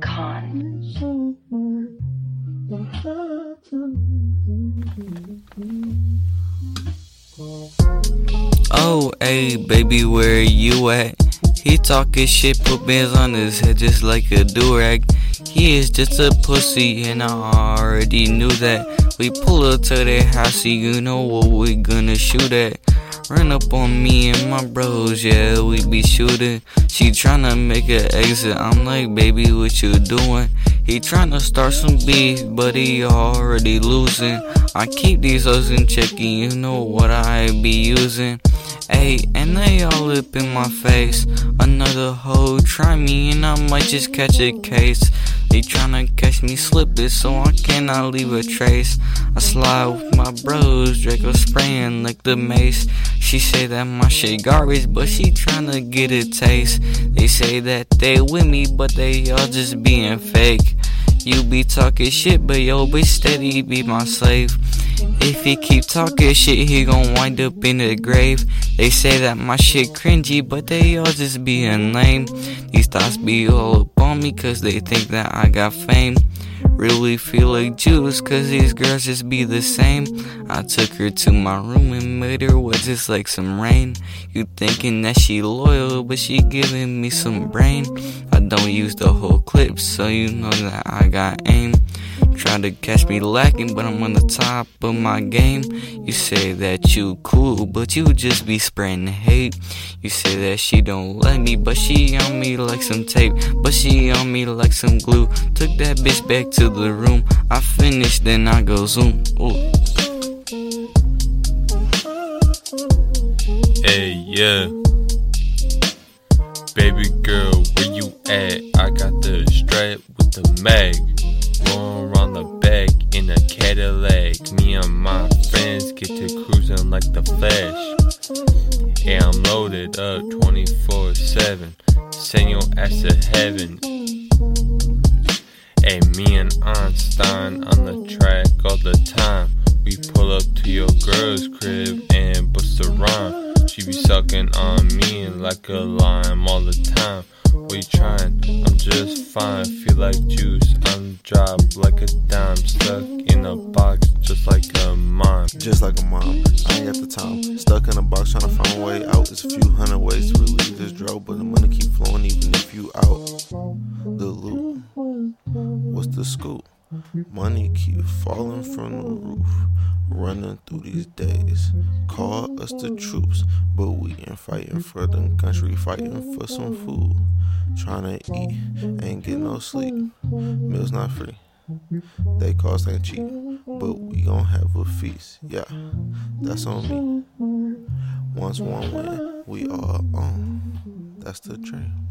Khan. Oh, hey, baby, where you at? He talking shit, put bands on his head just like a durag. He is just a pussy, and I already knew that. We pull up to their house, so you know what we gonna shoot at. Run up on me and my bros, yeah, we be shooting. She tryna make an exit, I'm like, baby, what you doing? He tryna start some beef, but he already losing. I keep these hoes in check, you know what I be using. Hey, and they all up in my face. Another hoe try me, and I might just catch a case. They tryna catch me slipping, so I cannot leave a trace. I slide with my bros, Draco spraying like the mace. She say that my shit garbage, but she tryna get a taste. They say that they with me, but they all just being fake. You be talking shit, but yo, bitch steady be my slave. If he keep talking shit, he gon' wind up in the grave. They say that my shit cringy, but they all just being lame. These thoughts be all on me, cause they think that I got fame. Really feel like Judas, cause these girls just be the same. I took her to my room and made her wet just like some rain. You thinking that she loyal, but she giving me some brain. I don't use the whole clip, so you know that I got aim. Try to catch me lacking, but I'm on the top of my game. You say that you cool, but you just be spreading hate. You say that she don't like me, but she on me like some tape. But she on me like some glue. Took that bitch back to the room. I finished, then I go zoom. Ooh. Hey, yeah. Baby girl, where you at? I got the strap with the mag. Rolling around the back in a Cadillac. Me and my friends get to cruising like the Flash. Up 24 7. Send your ass to heaven. Hey, me and Einstein on the track all the time. We pull up to your girl's crib and bust a rhyme. Be sucking on me like a lime all the time. What you trying? I'm just fine. Feel like juice. I'm dropped like a dime. Stuck in a box just like a mom. Just like a mom, I ain't got the time. Stuck in a box trying to find a way out. It's a few hundred ways to relieve this drought, but the money keep flowing even if you out. The loop. what's the scoop? Money keep falling from the roof. Running through these days. Call us the troops, but we ain't fighting for the country, fighting for some food. Trying to eat, ain't get no sleep. Meals not free. They cost ain't cheap, but we gon' have a feast. Yeah, that's on me. Once one win, we all on. That's the dream.